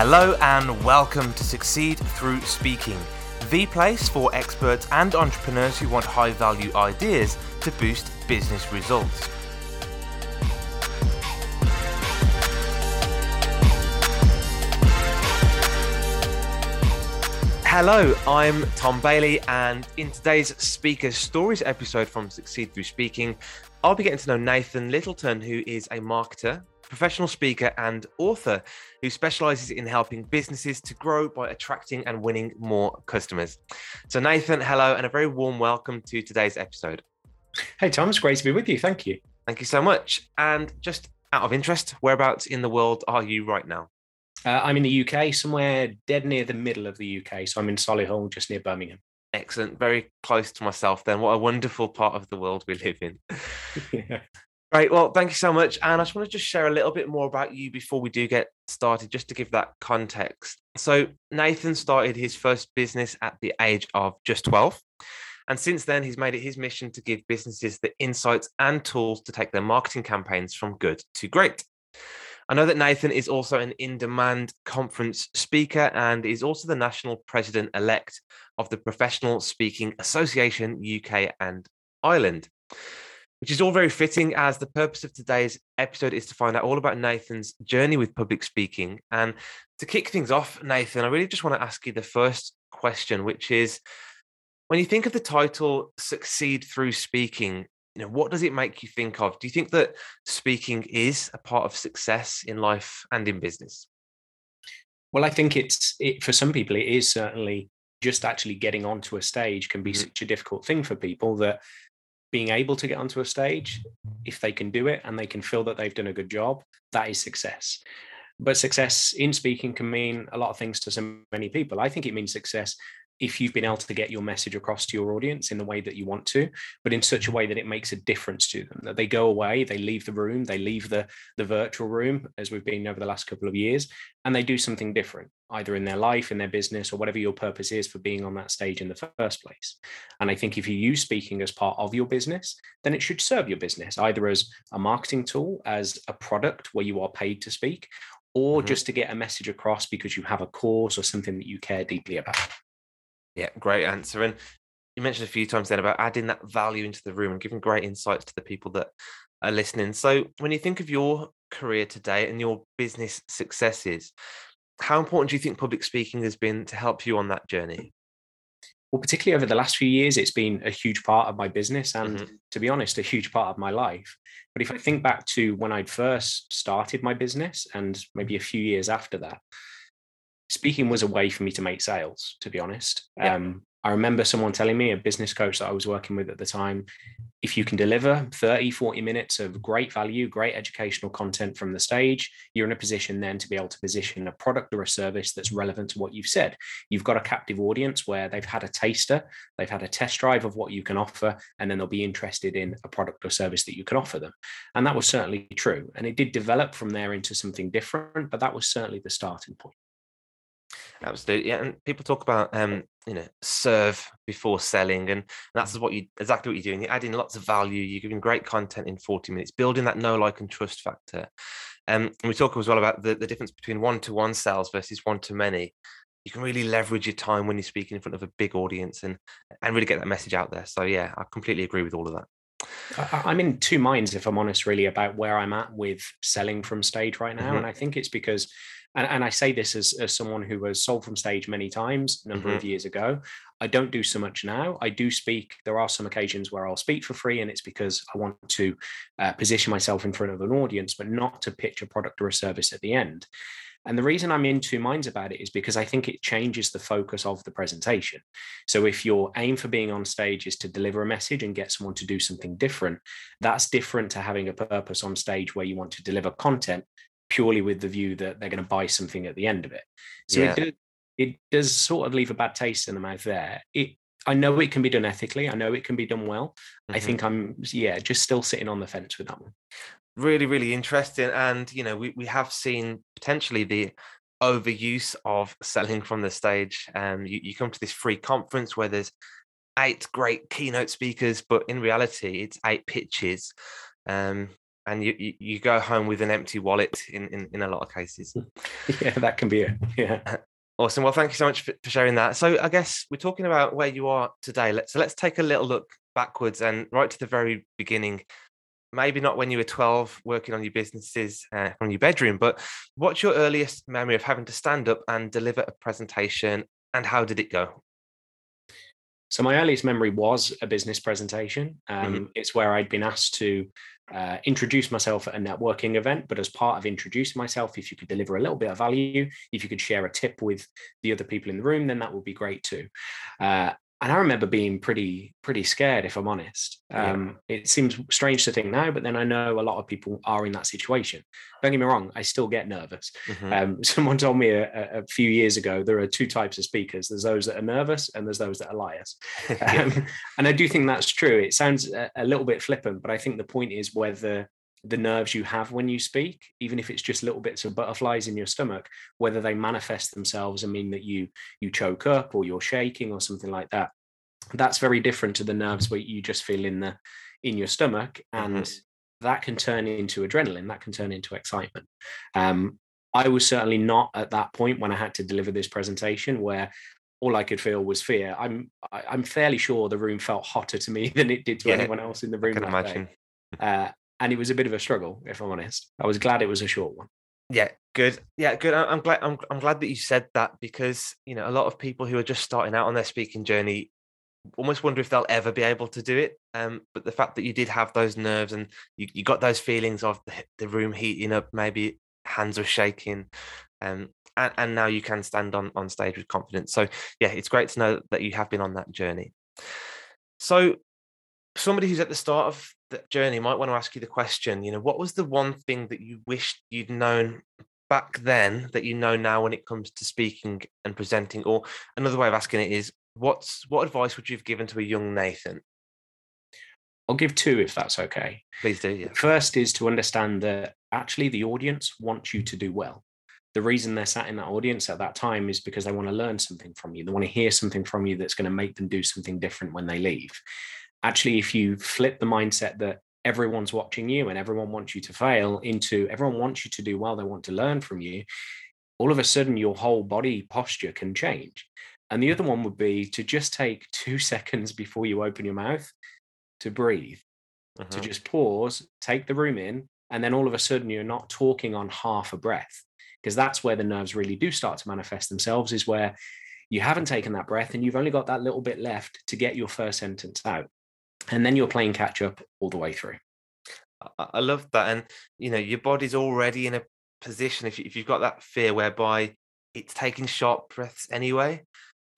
Hello and welcome to Succeed Through Speaking, the place for experts and entrepreneurs who want high value ideas to boost business results. Hello, I'm Tom Bailey, and in today's Speaker Stories episode from Succeed Through Speaking, I'll be getting to know Nathan Littleton, who is a marketer, professional speaker, and author who specializes in helping businesses to grow by attracting and winning more customers. So, Nathan, hello, and a very warm welcome to today's episode. Hey, Tom, it's great to be with you. Thank you. Thank you so much. And just out of interest, whereabouts in the world are you right now? Uh, I'm in the UK, somewhere dead near the middle of the UK. So I'm in Solihull, just near Birmingham. Excellent. Very close to myself then. What a wonderful part of the world we live in. yeah. Right. Well, thank you so much. And I just want to just share a little bit more about you before we do get started, just to give that context. So, Nathan started his first business at the age of just 12. And since then, he's made it his mission to give businesses the insights and tools to take their marketing campaigns from good to great. I know that Nathan is also an in demand conference speaker and is also the national president elect of the Professional Speaking Association UK and Ireland which is all very fitting as the purpose of today's episode is to find out all about Nathan's journey with public speaking. And to kick things off, Nathan, I really just want to ask you the first question, which is when you think of the title Succeed Through Speaking, you know, what does it make you think of? Do you think that speaking is a part of success in life and in business? Well, I think it's it, for some people, it is certainly just actually getting onto a stage can be mm-hmm. such a difficult thing for people that being able to get onto a stage, if they can do it and they can feel that they've done a good job, that is success. But success in speaking can mean a lot of things to so many people. I think it means success if you've been able to get your message across to your audience in the way that you want to, but in such a way that it makes a difference to them, that they go away, they leave the room, they leave the, the virtual room, as we've been over the last couple of years, and they do something different, either in their life, in their business, or whatever your purpose is for being on that stage in the first place. And I think if you use speaking as part of your business, then it should serve your business, either as a marketing tool, as a product where you are paid to speak, or mm-hmm. just to get a message across because you have a cause or something that you care deeply about. Yeah, great answer. And you mentioned a few times then about adding that value into the room and giving great insights to the people that are listening. So, when you think of your career today and your business successes, how important do you think public speaking has been to help you on that journey? Well, particularly over the last few years, it's been a huge part of my business and, mm-hmm. to be honest, a huge part of my life. But if I think back to when I'd first started my business and maybe a few years after that, speaking was a way for me to make sales, to be honest. Yeah. Um, I remember someone telling me, a business coach that I was working with at the time, if you can deliver 30, 40 minutes of great value, great educational content from the stage, you're in a position then to be able to position a product or a service that's relevant to what you've said. You've got a captive audience where they've had a taster, they've had a test drive of what you can offer, and then they'll be interested in a product or service that you can offer them. And that was certainly true. And it did develop from there into something different, but that was certainly the starting point. Absolutely, yeah. And people talk about um, you know, serve before selling, and that's mm. what you exactly what you're doing. You're adding lots of value. You're giving great content in 40 minutes, building that know, like, and trust factor. Um, and we talk as well about the, the difference between one-to-one sales versus one-to-many. You can really leverage your time when you're speaking in front of a big audience and and really get that message out there. So yeah, I completely agree with all of that. I'm in two minds, if I'm honest, really, about where I'm at with selling from stage right now. Mm-hmm. And I think it's because and, and I say this as, as someone who has sold from stage many times a number mm-hmm. of years ago. I don't do so much now. I do speak. There are some occasions where I'll speak for free, and it's because I want to uh, position myself in front of an audience, but not to pitch a product or a service at the end. And the reason I'm in two minds about it is because I think it changes the focus of the presentation. So if your aim for being on stage is to deliver a message and get someone to do something different, that's different to having a purpose on stage where you want to deliver content purely with the view that they're going to buy something at the end of it. So yeah. it, does, it does sort of leave a bad taste in the mouth there. It, I know it can be done ethically. I know it can be done well. Mm-hmm. I think I'm, yeah, just still sitting on the fence with that one. Really, really interesting. And, you know, we, we have seen potentially the overuse of selling from the stage. Um, you, you come to this free conference where there's eight great keynote speakers, but in reality, it's eight pitches. Um, and you, you, you go home with an empty wallet in, in, in a lot of cases. yeah, that can be it. Yeah. Awesome. Well, thank you so much for, for sharing that. So I guess we're talking about where you are today. Let's so let's take a little look backwards and right to the very beginning. Maybe not when you were 12 working on your businesses uh, from your bedroom, but what's your earliest memory of having to stand up and deliver a presentation and how did it go? So my earliest memory was a business presentation. Mm-hmm. Um, mm-hmm. It's where I'd been asked to uh, introduce myself at a networking event, but as part of introducing myself, if you could deliver a little bit of value, if you could share a tip with the other people in the room, then that would be great too. Uh, and I remember being pretty pretty scared, if I'm honest. Um, yeah. It seems strange to think now, but then I know a lot of people are in that situation. Don't get me wrong, I still get nervous. Mm-hmm. Um, someone told me a, a, few years ago there are two types of speakers. There's those that are nervous, and there's those that are liars. um, and I do think that's true. It sounds a, a little bit flippant, but I think the point is whether the nerves you have when you speak, even if it's just little bits of butterflies in your stomach, whether they manifest themselves and mean that you you choke up or you're shaking or something like that. That's very different to the nerves where you just feel in the in your stomach, and mm-hmm. that can turn into adrenaline. That can turn into excitement. Um, I was certainly not at that point when I had to deliver this presentation where all I could feel was fear. I'm I'm fairly sure the room felt hotter to me than it did to yeah, anyone else in the room. I can imagine. Uh, and it was a bit of a struggle, if I'm honest. I was glad it was a short one. Yeah, good. Yeah, good. I'm glad. I'm, I'm glad that you said that because you know a lot of people who are just starting out on their speaking journey almost wonder if they'll ever be able to do it. Um, but the fact that you did have those nerves and you, you got those feelings of the, the room heating up, maybe hands were shaking, um, and, and now you can stand on on stage with confidence. So yeah, it's great to know that you have been on that journey. So somebody who's at the start of that journey might want to ask you the question you know what was the one thing that you wished you'd known back then that you know now when it comes to speaking and presenting? Or another way of asking it is what's what advice would you have given to a young nathan? I'll give two if that's okay. Please do yeah. First is to understand that actually the audience wants you to do well. The reason they're sat in that audience at that time is because they want to learn something from you. They want to hear something from you that's going to make them do something different when they leave actually if you flip the mindset that everyone's watching you and everyone wants you to fail into everyone wants you to do well they want to learn from you all of a sudden your whole body posture can change. And the other one would be to just take two seconds before you open your mouth to breathe uh-huh. to just pause take the room in and then all of a sudden you're not talking on half a breath because that's where the nerves really do start to manifest themselves is where you haven't taken that breath and you've only got that little bit left to get your first sentence out and then you're playing catch up all the way through. I love that, and you know your body's already in a position if, you, if you've got that fear whereby it's taking sharp breaths anyway,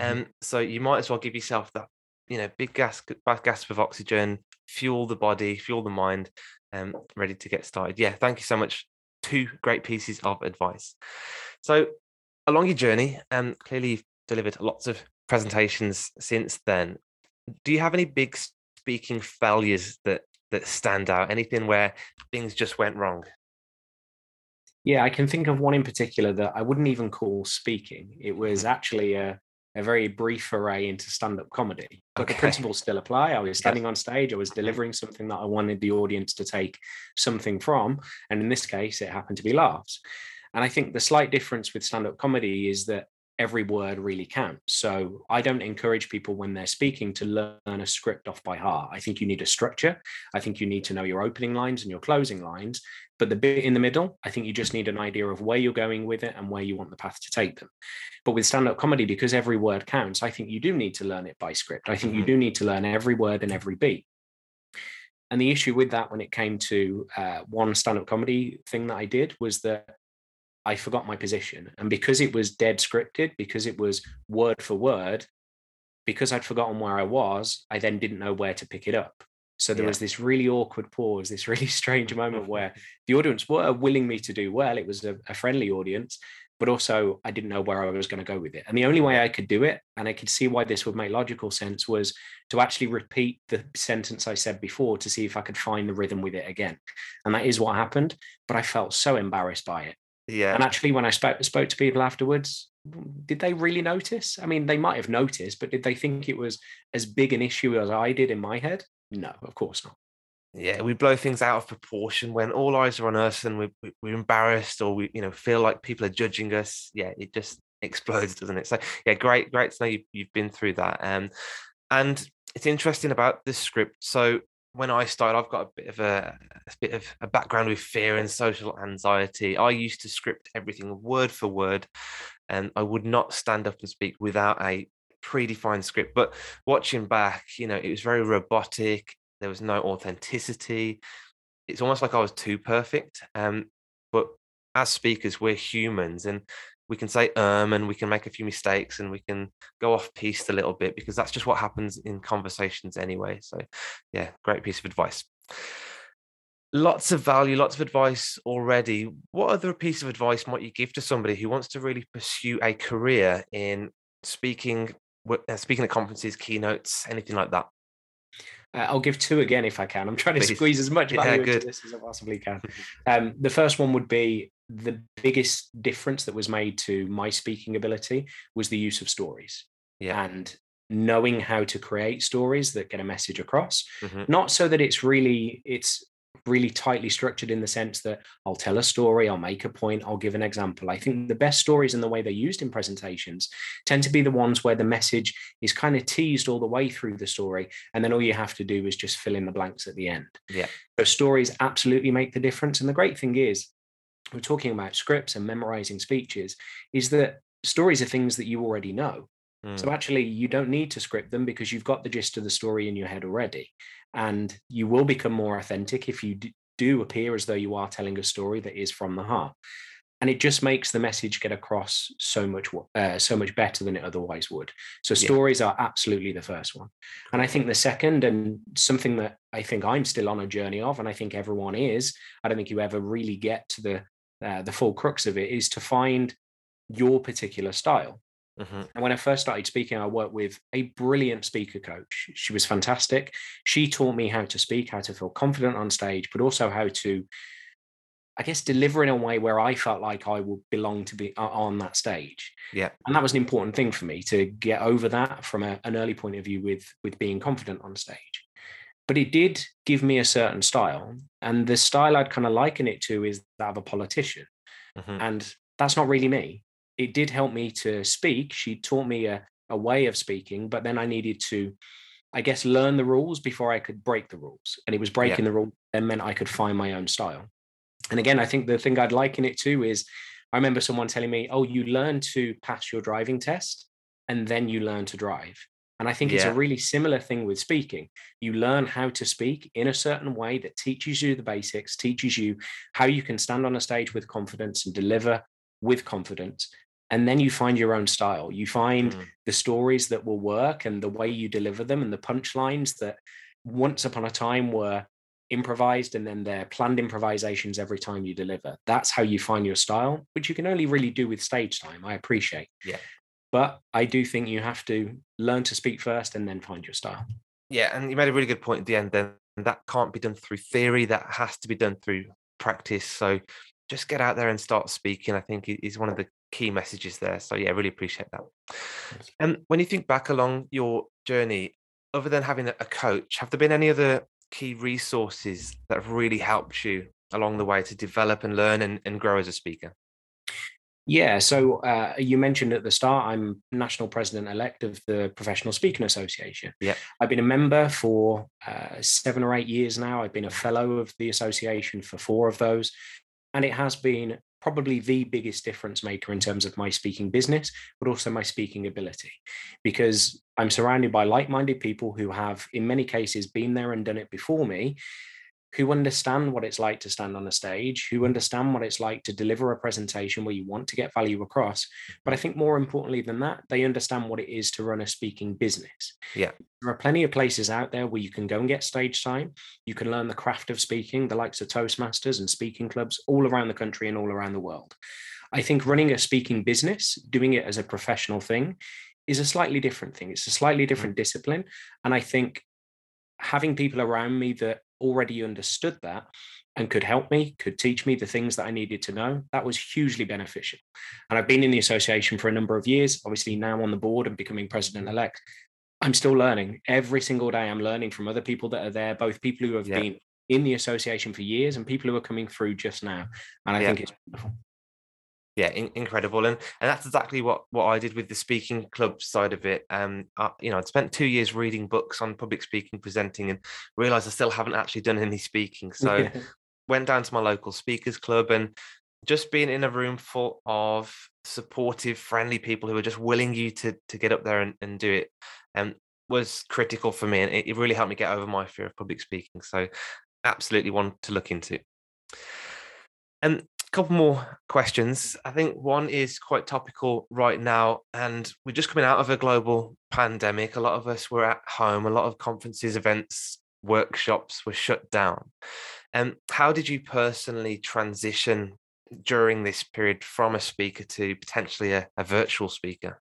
mm-hmm. um, so you might as well give yourself that you know big gas gasp of oxygen, fuel the body, fuel the mind, um, ready to get started. Yeah, thank you so much. Two great pieces of advice. So along your journey, um, clearly you've delivered lots of presentations since then. Do you have any big speaking failures that that stand out? Anything where things just went wrong? Yeah, I can think of one in particular that I wouldn't even call speaking. It was mm-hmm. actually a, a very brief foray into stand-up comedy. But okay. the principles still apply. I was standing on stage, I was mm-hmm. delivering something that I wanted the audience to take something from. And in this case, it happened to be laughs. And I think the slight difference with stand-up comedy is that every word really counts. So I don't encourage people when they're speaking to learn a script off by heart. I think you need a structure. I think you need to know your opening lines and your closing lines. But the bit in the middle, I think you just need an idea of where you're going with it and where you want the path to take them. But with stand up comedy, because every word counts, I think you do need to learn it by script. I think you mm-hmm. do need to learn every word and every beat. And the issue with that when it came to uh, one stand up comedy thing that I did was that I forgot my position. And because it was dead scripted, because it was word for word, because I'd forgotten where I was, I then didn't know where to pick it up. So there yeah. was this really awkward pause, this really strange moment where the audience were willing me to do well. It was a, a friendly audience, but also I didn't know where I was going to go with it. And the only way I could do it, and I could see why this would make logical sense, was to actually repeat the sentence I said before to see if I could find the rhythm with it again. And that is what happened. But I felt so embarrassed by it. Yeah. And actually, when I spoke spoke to people afterwards, did they really notice? I mean, they might have noticed, but did they think it was as big an issue as I did in my head? No, of course not. yeah, we blow things out of proportion when all eyes are on us and we, we, we're embarrassed or we, you know, feel like people are judging us. Yeah, it just explodes, doesn't it? So yeah, great, great to know you, you've been through that. Um, and it's interesting about this script. So when I started, I've got a bit of a, a, bit of a background with fear and social anxiety. I used to script everything word for word, and I would not stand up and speak without a predefined script. But watching back, you know, it was very robotic. There was no authenticity. It's almost like I was too perfect. Um, but as speakers, we're humans, and we can say um and we can make a few mistakes and we can go off piste a little bit because that's just what happens in conversations anyway so yeah great piece of advice lots of value lots of advice already what other piece of advice might you give to somebody who wants to really pursue a career in speaking uh, speaking at conferences keynotes anything like that uh, I'll give two again if I can. I'm trying to Please. squeeze as much value yeah, into this as I possibly can. Um, the first one would be the biggest difference that was made to my speaking ability was the use of stories. Yeah. And knowing how to create stories that get a message across. Mm-hmm. Not so that it's really it's really tightly structured in the sense that I'll tell a story, I'll make a point, I'll give an example. I think the best stories and the way they're used in presentations tend to be the ones where the message is kind of teased all the way through the story. And then all you have to do is just fill in the blanks at the end. Yeah. So stories absolutely make the difference. And the great thing is, we're talking about scripts and memorizing speeches, is that stories are things that you already know. Mm. So actually, you don't need to script them because you've got the gist of the story in your head already. And you will become more authentic if you do appear as though you are telling a story that is from the heart. And it just makes the message get across so much, uh, so much better than it otherwise would. So stories yeah. are absolutely the first one, and I think the second, and something that I think I'm still on a journey of, and I think everyone is. I don't think you ever really get to the uh, the full crux of it is to find your particular style. Mm-hmm. And when I first started speaking, I worked with a brilliant speaker coach. She was fantastic. She taught me how to speak, how to feel confident on stage, but also how to, I guess, deliver in a way where I felt like I would belong to be on that stage. Yeah, and that was an important thing for me to get over that from a, an early point of view with with being confident on stage but it did give me a certain style. And the style I'd kind of liken it to is that of a politician. Mm-hmm. And that's not really me. It did help me to speak. She taught me a, a way of speaking, but then I needed to, I guess, learn the rules before I could break the rules. And it was breaking yeah. the rule that meant I could find my own style. And again, I think the thing I'd liken it to is I remember someone telling me, oh, you learn to pass your driving test and then you learn to drive. And I think yeah. it's a really similar thing with speaking. You learn how to speak in a certain way that teaches you the basics, teaches you how you can stand on a stage with confidence and deliver with confidence. And then you find your own style. You find mm. the stories that will work and the way you deliver them and the punchlines that once upon a time were improvised and then they're planned improvisations every time you deliver. That's how you find your style, which you can only really do with stage time. I appreciate. Yeah. But I do think you have to learn to speak first and then find your style. Yeah, and you made a really good point at the end. Then that can't be done through theory. That has to be done through practice. So just get out there and start speaking. I think is one of the key messages there. So yeah, I really appreciate that. And um, when you think back along your journey, other than having a coach, have there been any other key resources that have really helped you along the way to develop and learn and, and grow as a speaker? Yeah, so uh, you mentioned at the start, I'm national president elect of the Professional Speaking Association. Yeah, I've been a member for uh, seven or eight years now. I've been a fellow of the association for four of those, and it has been probably the biggest difference maker in terms of my speaking business, but also my speaking ability, because I'm surrounded by like-minded people who have, in many cases, been there and done it before me, who understand what it's like to stand on a stage, who understand what it's like to deliver a presentation where you want to get value across. But I think more importantly than that, they understand what it is to run a speaking business. Yeah. There are plenty of places out there where you can go and get stage time. You can learn the craft of speaking, the likes of Toastmasters and speaking clubs all around the country and all around the world. I think running a speaking business, doing it as a professional thing, is a slightly different thing. It's a slightly mm. different discipline. And I think having people around me that already understood that and could help me, could teach me the things that I needed to know, that was hugely beneficial. And I've been in the association for a number of years, obviously now on the board and becoming president elect. I'm still learning every single day. I'm learning from other people that are there, both people who have been in the association for years and people who are coming through just now. And I yeah. think it's wonderful. Yeah, in- incredible, and and that's exactly what what I did with the speaking club side of it. Um, I, you know, I'd spent two years reading books on public speaking, presenting, and realised I still haven't actually done any speaking. So, yeah. went down to my local speakers club and just being in a room full of supportive, friendly people who are just willing you to to get up there and, and do it, um, was critical for me, and it, it really helped me get over my fear of public speaking. So, absolutely one to look into. And a couple more questions. I think one is quite topical right now, and we're just coming out of a global pandemic. A lot of us were at home. A lot of conferences, events, workshops were shut down. And um, how did you personally transition during this period from a speaker to potentially a, a virtual speaker?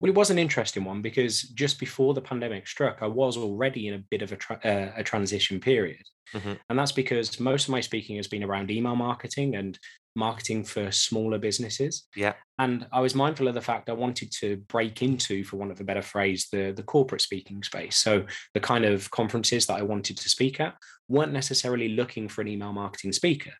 Well, it was an interesting one because just before the pandemic struck, I was already in a bit of a, tra- uh, a transition period. Mm-hmm. And that's because most of my speaking has been around email marketing and marketing for smaller businesses. Yeah. And I was mindful of the fact I wanted to break into, for want of a better phrase, the, the corporate speaking space. So the kind of conferences that I wanted to speak at weren't necessarily looking for an email marketing speaker.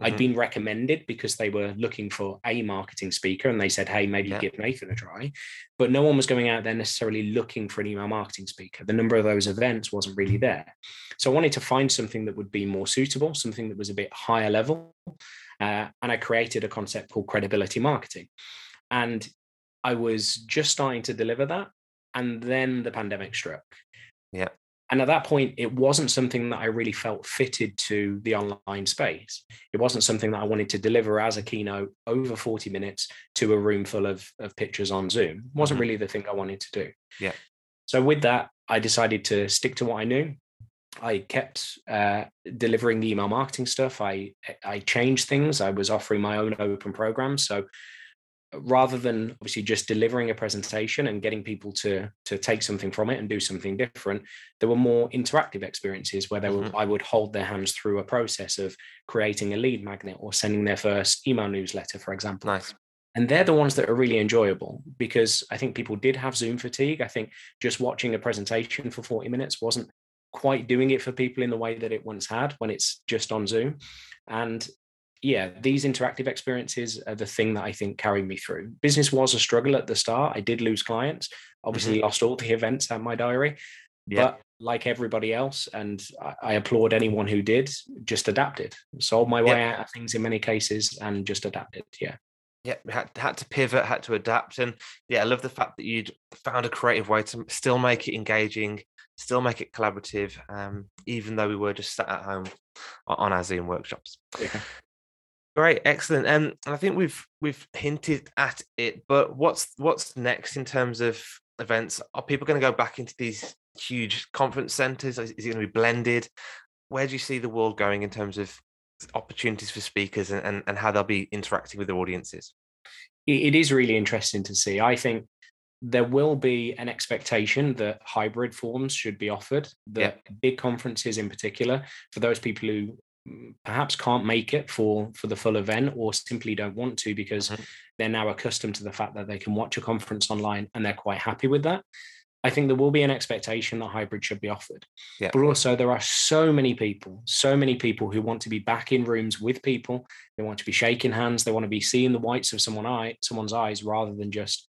Mm-hmm. I'd been recommended because they were looking for a marketing speaker and they said, hey, maybe yeah. give Nathan a try. But no one was going out there necessarily looking for an email marketing speaker. The number of those events wasn't really there. So I wanted to find something that would be more suitable, something that was a bit higher level. Uh, and I created a concept called credibility marketing. And I was just starting to deliver that. And then the pandemic struck. Yeah. And at that point, it wasn't something that I really felt fitted to the online space. It wasn't something that I wanted to deliver as a keynote over 40 minutes to a room full of, of pictures on Zoom. It wasn't mm-hmm. really the thing I wanted to do. Yeah. So with that, I decided to stick to what I knew. I kept uh, delivering the email marketing stuff. I I changed things. I was offering my own open programs. So rather than obviously just delivering a presentation and getting people to to take something from it and do something different, there were more interactive experiences where they mm-hmm. I would hold their hands through a process of creating a lead magnet or sending their first email newsletter, for example. Nice. And they're the ones that are really enjoyable because I think people did have Zoom fatigue. I think just watching a presentation for 40 minutes wasn't quite doing it for people in the way that it once had when it's just on Zoom. And yeah, these interactive experiences are the thing that I think carried me through. Business was a struggle at the start. I did lose clients, obviously mm-hmm. lost all the events at my diary. Yeah. But like everybody else, and I, I, applaud anyone who did, just adapted, sold my way yeah. out of things in many cases and just adapted. Yeah. Yeah, had, had to pivot, had to adapt. And yeah, I love the fact that you'd found a creative way to still make it engaging, still make it collaborative, um, even though we were just sat at home on our Zoom workshops. Yeah. Great, excellent. Um, and I think we've we've hinted at it, but what's what's next in terms of events? Are people going to go back into these huge conference centers? Is it going to be blended? Where do you see the world going in terms of opportunities for speakers and, and, and how they'll be interacting with their audiences? It is really interesting to see. I think there will be an expectation that hybrid forms should be offered, that yeah. big conferences in particular, for those people who perhaps can't make it for for the full event or simply don't want to because mm-hmm. they're now accustomed to the fact that they can watch a conference online and they're quite happy with that I think there will be an expectation that hybrid should be offered. Yeah. But also, there are so many people, so many people who want to be back in rooms with people. They want to be shaking hands. They want to be seeing the whites of someone eye, someone's eyes rather than just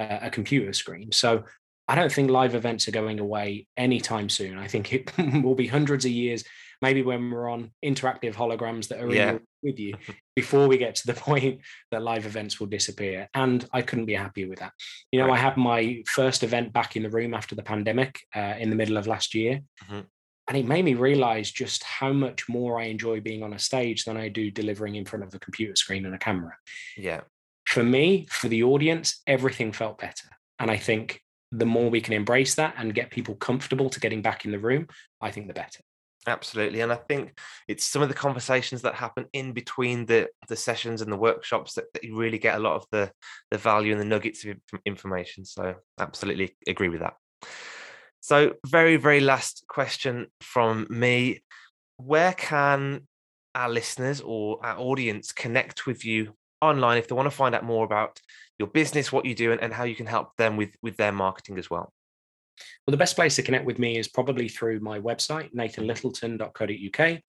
uh, a computer screen. So I don't think live events are going away anytime soon. I think it will be hundreds of years, maybe when we're on interactive holograms that are yeah. with you before we get to the point that live events will disappear. And I couldn't be happier with that. You know, right. I had my first event back in the room after the pandemic uh, in the middle of last year. Mm-hmm. And it made me realize just how much more I enjoy being on a stage than I do delivering in front of a computer screen and a camera. Yeah. For me, for the audience, everything felt better. And I think the more we can embrace that and get people comfortable to getting back in the room, I think the better. Absolutely. And I think it's some of the conversations that happen in between the, the sessions and the workshops that, that you really get a lot of the, the value and the nuggets of information. So, absolutely agree with that. So, very, very last question from me. Where can our listeners or our audience connect with you online if they want to find out more about your business, what you do, and, and how you can help them with with their marketing as well? Well, the best place to connect with me is probably through my website, nathanlittleton.co.uk,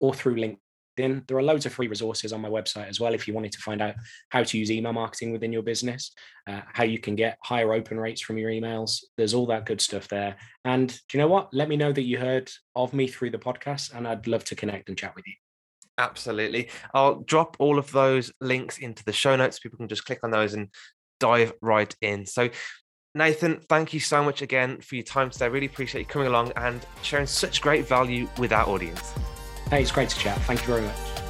or through LinkedIn. There are loads of free resources on my website as well if you wanted to find out how to use email marketing within your business, uh, how you can get higher open rates from your emails. There's all that good stuff there. And do you know what? Let me know that you heard of me through the podcast, and I'd love to connect and chat with you. Absolutely. I'll drop all of those links into the show notes. People can just click on those and dive right in. So, Nathan, thank you so much again for your time today. I really appreciate you coming along and sharing such great value with our audience. Hey, it's great to chat. Thank you very much.